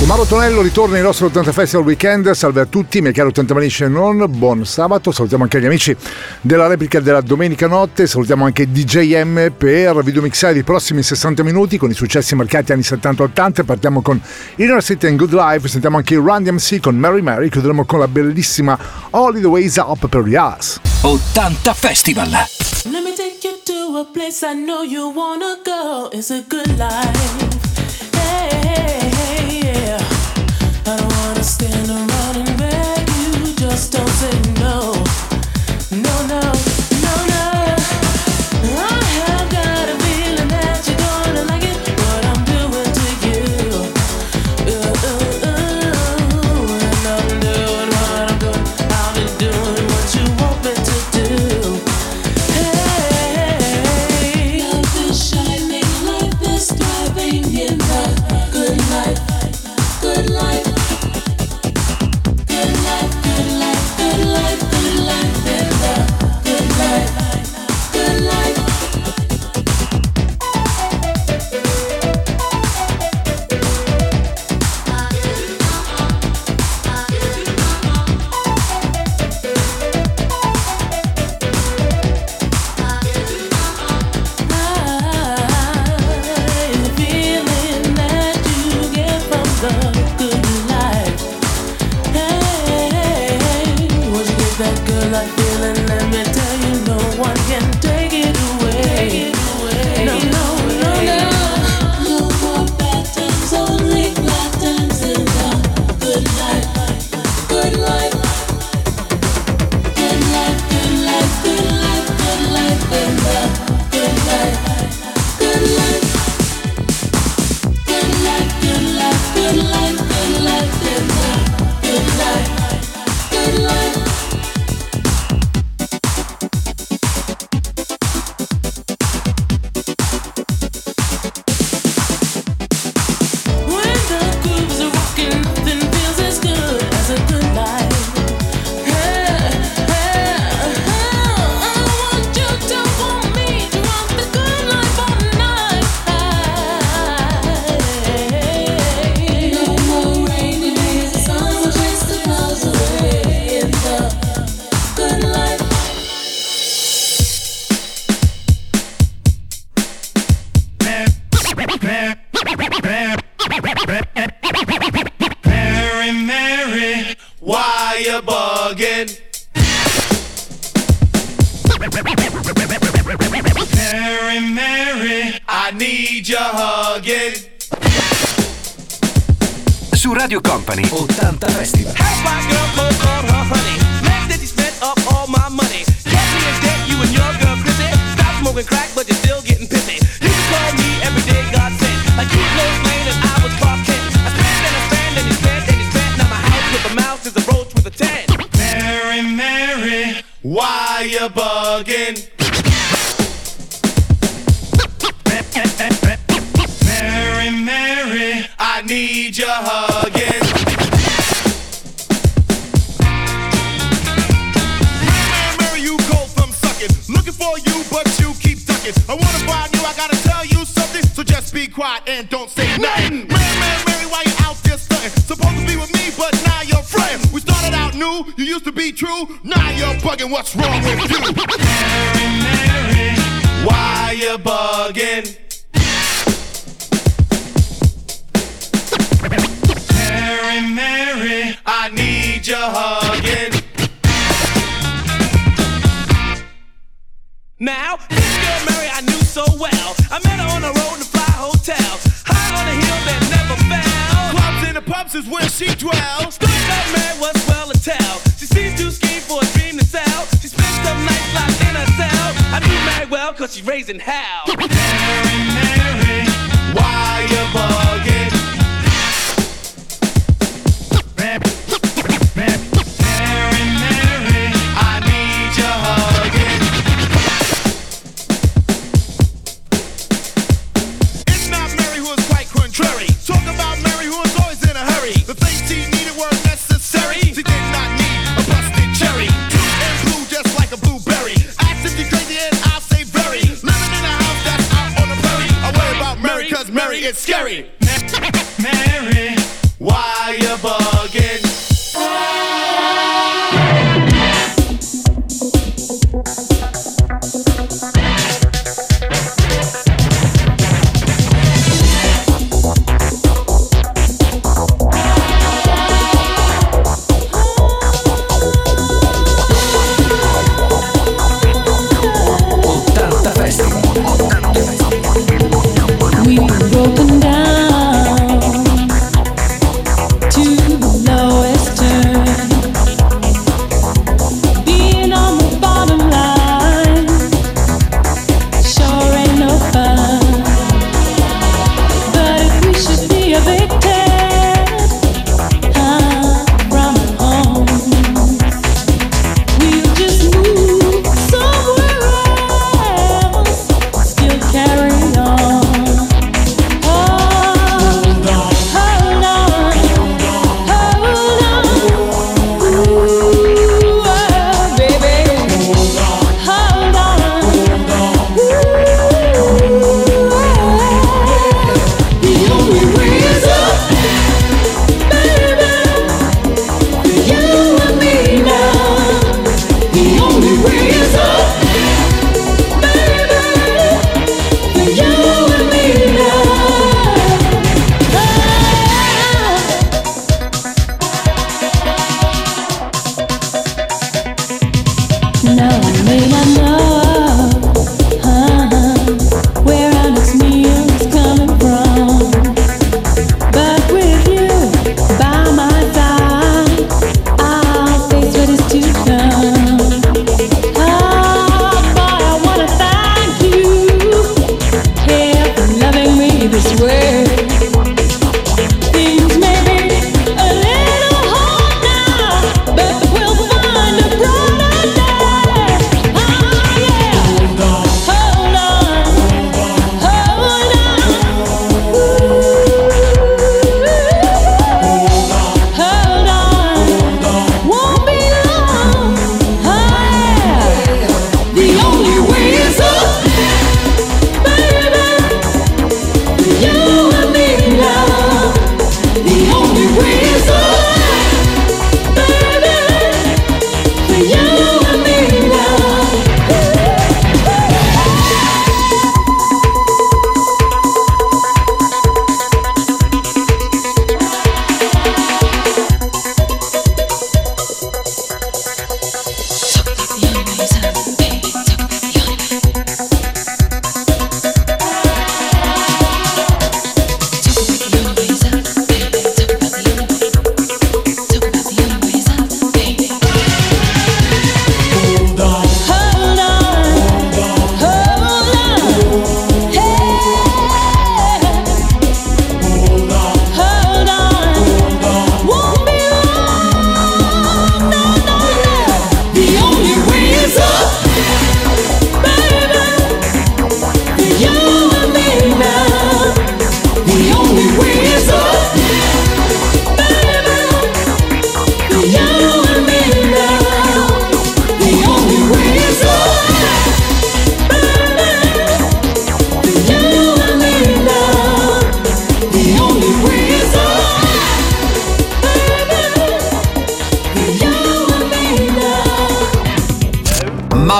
Con Mauro Tonello ritorna il nostro 80 Festival Weekend. Salve a tutti, miei cari 80 Manici e non. Buon sabato. Salutiamo anche gli amici della replica della domenica notte. Salutiamo anche DJM per videomixare i prossimi 60 minuti con i successi marcati anni 70-80. Partiamo con Inner City and Good Life. Sentiamo anche Run DMC con Mary Mary. Chiuderemo con la bellissima All the Ways Up per Riaz. 80 Festival. Let me take you to a place I know you wanna go. It's a good life. Hey, hey, hey, yeah. I don't wanna stand around and beg you. Just don't say need your hugging. Man, Mary, you go from sucking. Looking for you, but you keep ducking. I wanna find you, I gotta tell you something. So just be quiet and don't say nothing. Man, man, Mary, why you out there stunting? Supposed to be with me, but now you're fronting. We started out new, you used to be true. Now you're bugging, what's wrong with you? Mary, Mary, why you bugging? Mary, Mary, I need your hugging. Now, this girl Mary I knew so well. I met her on the road in a fly hotel. High on a hill that never fell. Clubs and the pubs is where she dwells. Story about Mary was well to tell. She seems to scheme for a dream to sell. She spent some nights locked in a cell. I knew Mary well cause she's raising hell. Mary, Mary, why you bugging?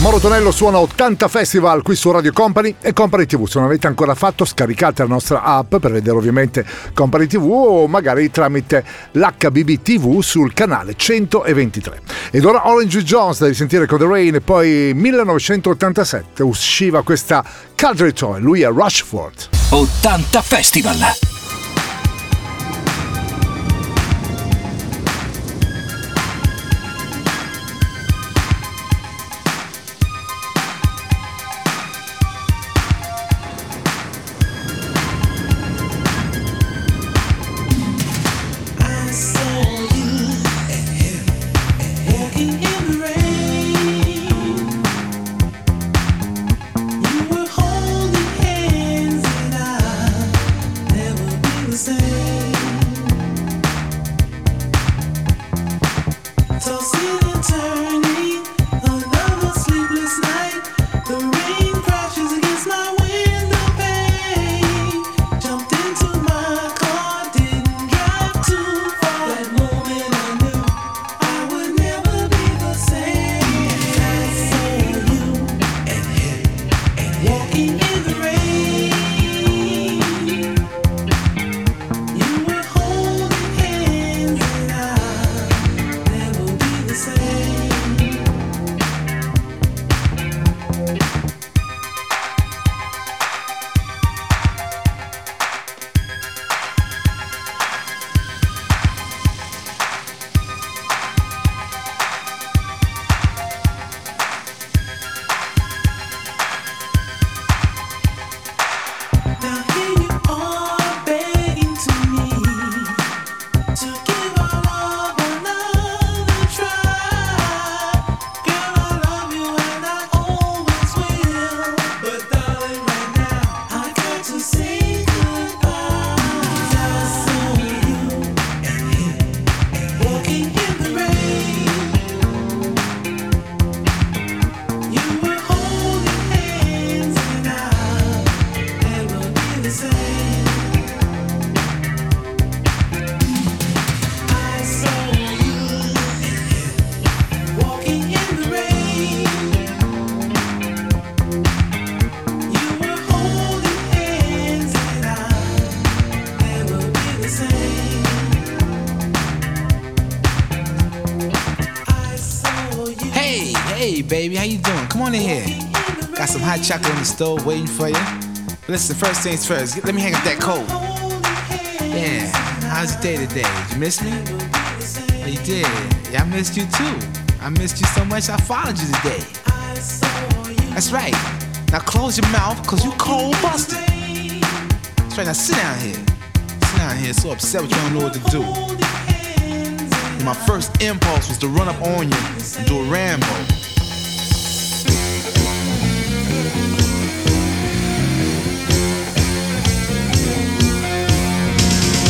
Mauro Tonello suona 80 Festival qui su Radio Company e Company TV. Se non avete ancora fatto, scaricate la nostra app per vedere ovviamente Company TV o magari tramite l'HBB TV sul canale 123. Ed ora Orange Jones da risentire con The Rain e poi 1987 usciva questa Country Toy, lui è Rushford. 80 Festival. In here. Got some hot chocolate in the stove waiting for you. But Listen, first things first, let me hang up that coat. Yeah, how's your day today? Did you miss me? Oh, you did. Yeah, I missed you too. I missed you so much I followed you today. That's right. Now close your mouth, cause you cold busted. That's right, now sit down here. Sit down here, so upset with you don't know what to do. And my first impulse was to run up on you and do a Rambo.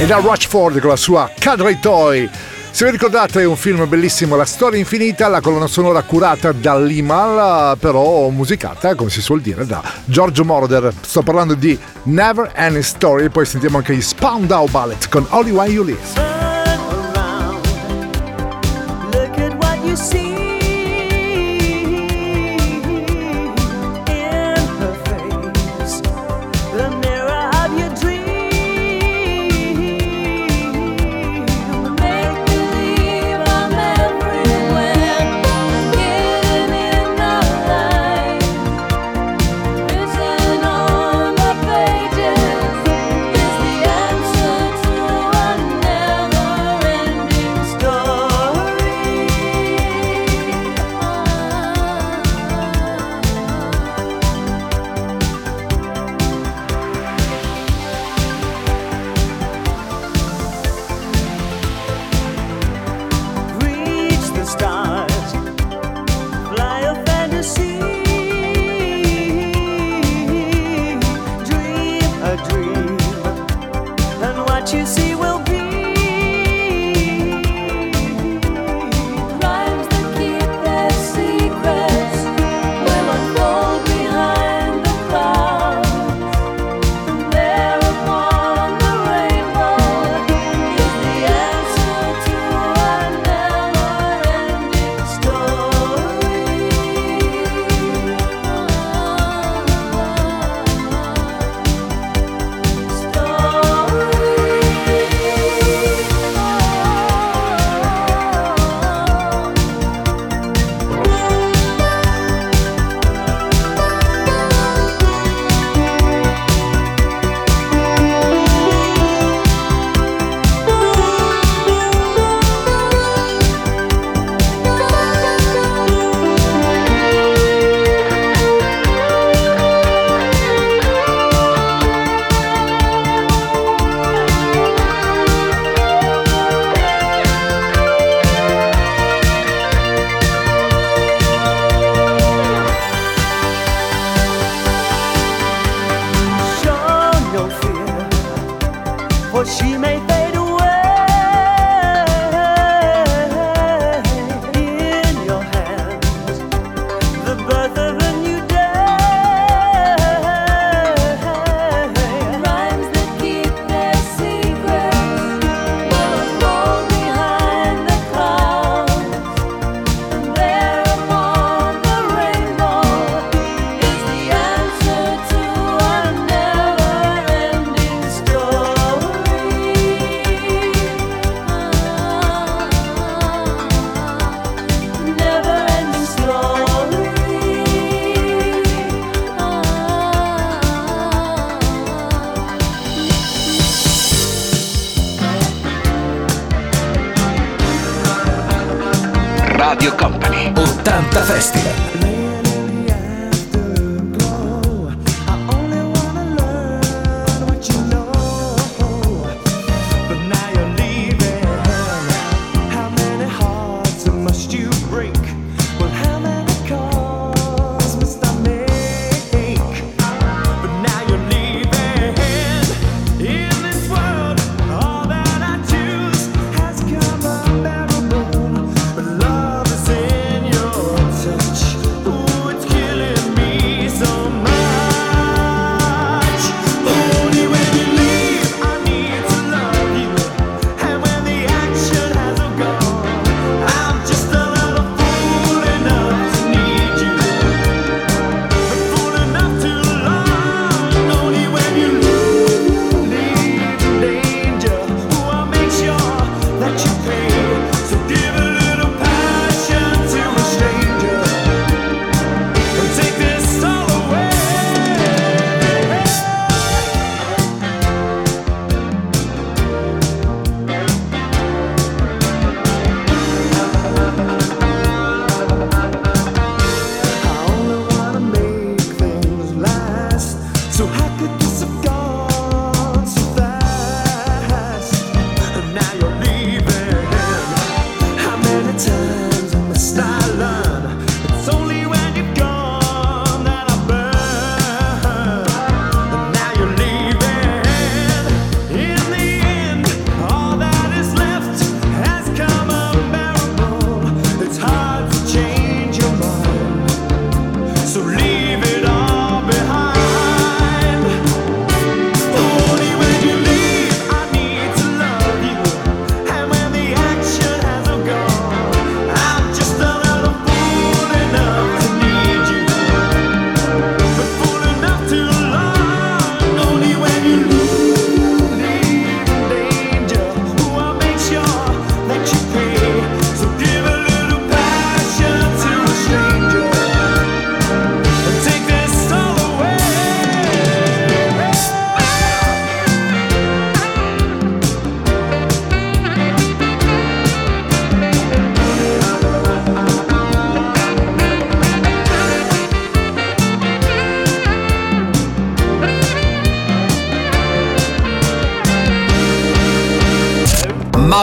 e da Rochford con la sua Cadre Toy. Se vi ricordate è un film bellissimo, La storia infinita, la colonna sonora curata da Limal, però musicata, come si suol dire, da Giorgio Moroder. Sto parlando di Never Any Story, poi sentiamo anche i Spandau Ballet con Only One You Live. you ah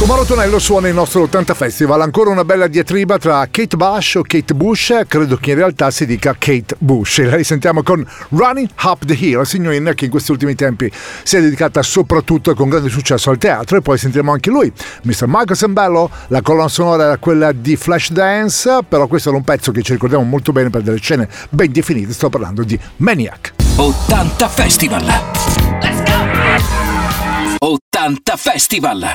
Comaro Tonello suona il nostro 80 Festival, ancora una bella diatriba tra Kate Bush o Kate Bush, credo che in realtà si dica Kate Bush. La risentiamo con Running Up the Hill, signorina che in questi ultimi tempi si è dedicata soprattutto con grande successo al teatro e poi sentiremo anche lui, Mr. Michael Sambello, la colonna sonora era quella di Flashdance, però questo era un pezzo che ci ricordiamo molto bene per delle scene ben definite, sto parlando di Maniac. 80 Festival! Let's go! 80 Festival!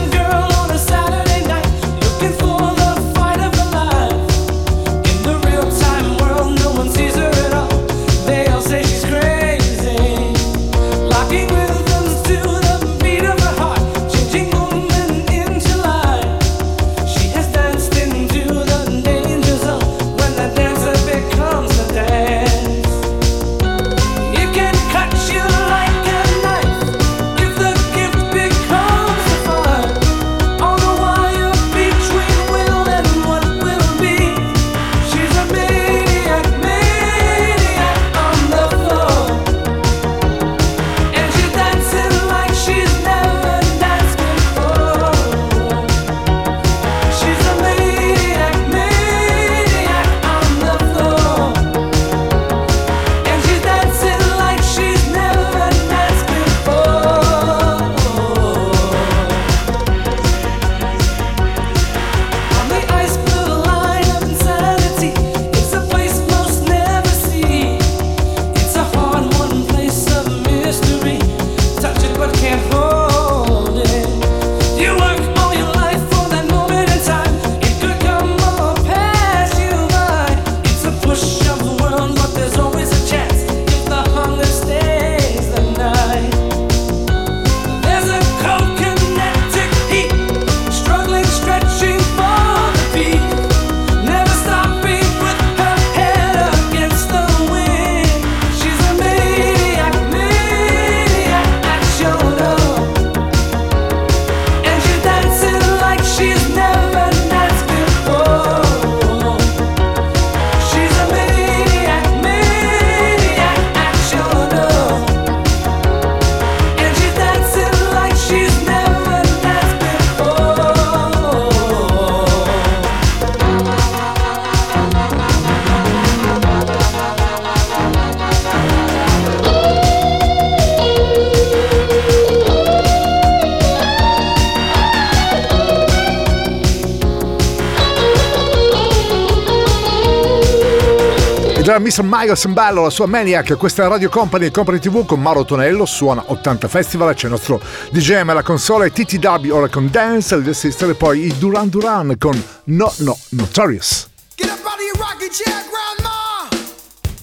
già Mr. Michael Sembello, la sua Maniac, questa è Radio Company e Company TV con Mauro Tonello, suona 80 Festival, c'è il nostro DJM alla console, TTW ora con Dance, il Sister e poi i Duran Duran con No No Notorious. Get up out of your rocking chair, grandma!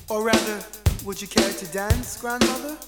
Or rather, would you care to dance, grandmother?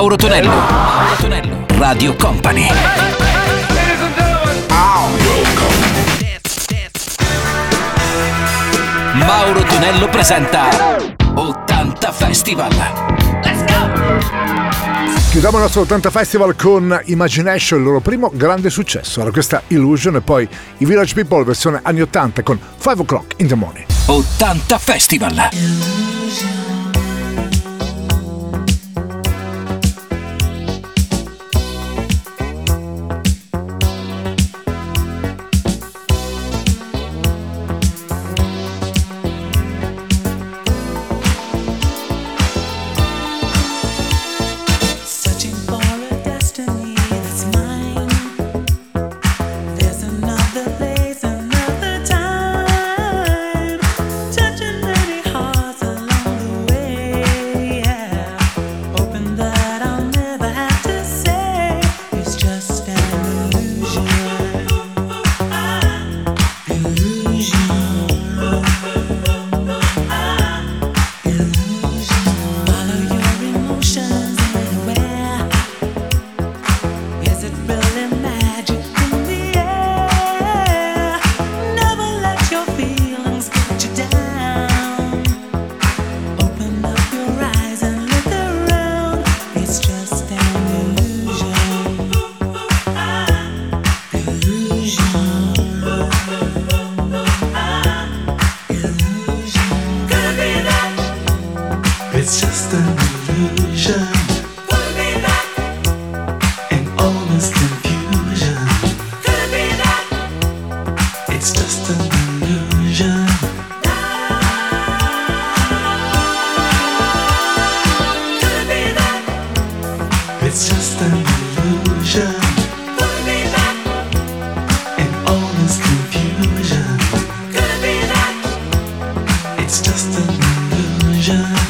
Mauro Tonello. Mauro Tonello. Radio Company. Mauro Tonello presenta 80 Festival. Let's go! Chiudiamo il nostro 80 Festival con Imagination, il loro primo grande successo. Era questa Illusion e poi i Village People versione anni 80 con 5 o'clock in the morning. 80 Festival. Illusion. just an illusion.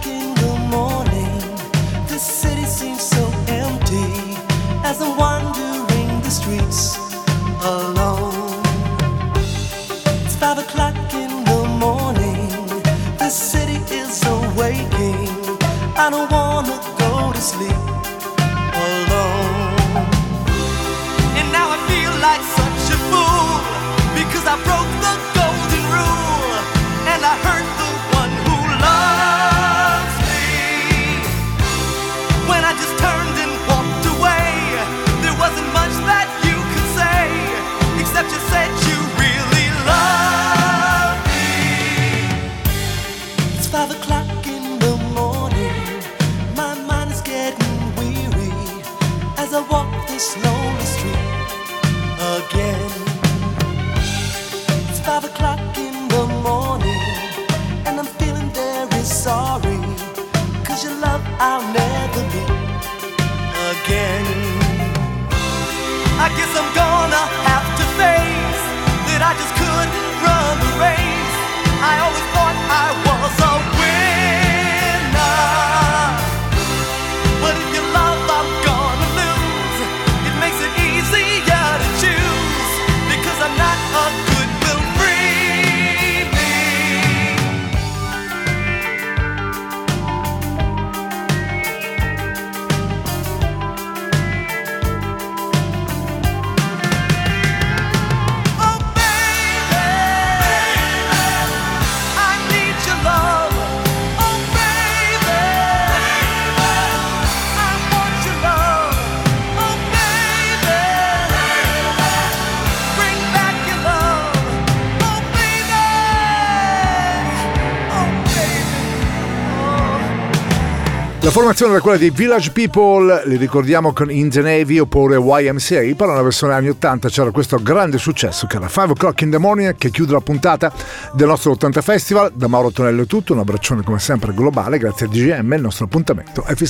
again. I guess I'm gone. La formazione era quella dei Village People, li ricordiamo con In the Navy oppure YMCA, però nella versione anni 80 c'era questo grande successo che era 5 O'Clock in the Morning che chiude la puntata del nostro 80 Festival. Da Mauro Tonello è tutto, un abbraccione come sempre globale, grazie a DGM, il nostro appuntamento è fissato.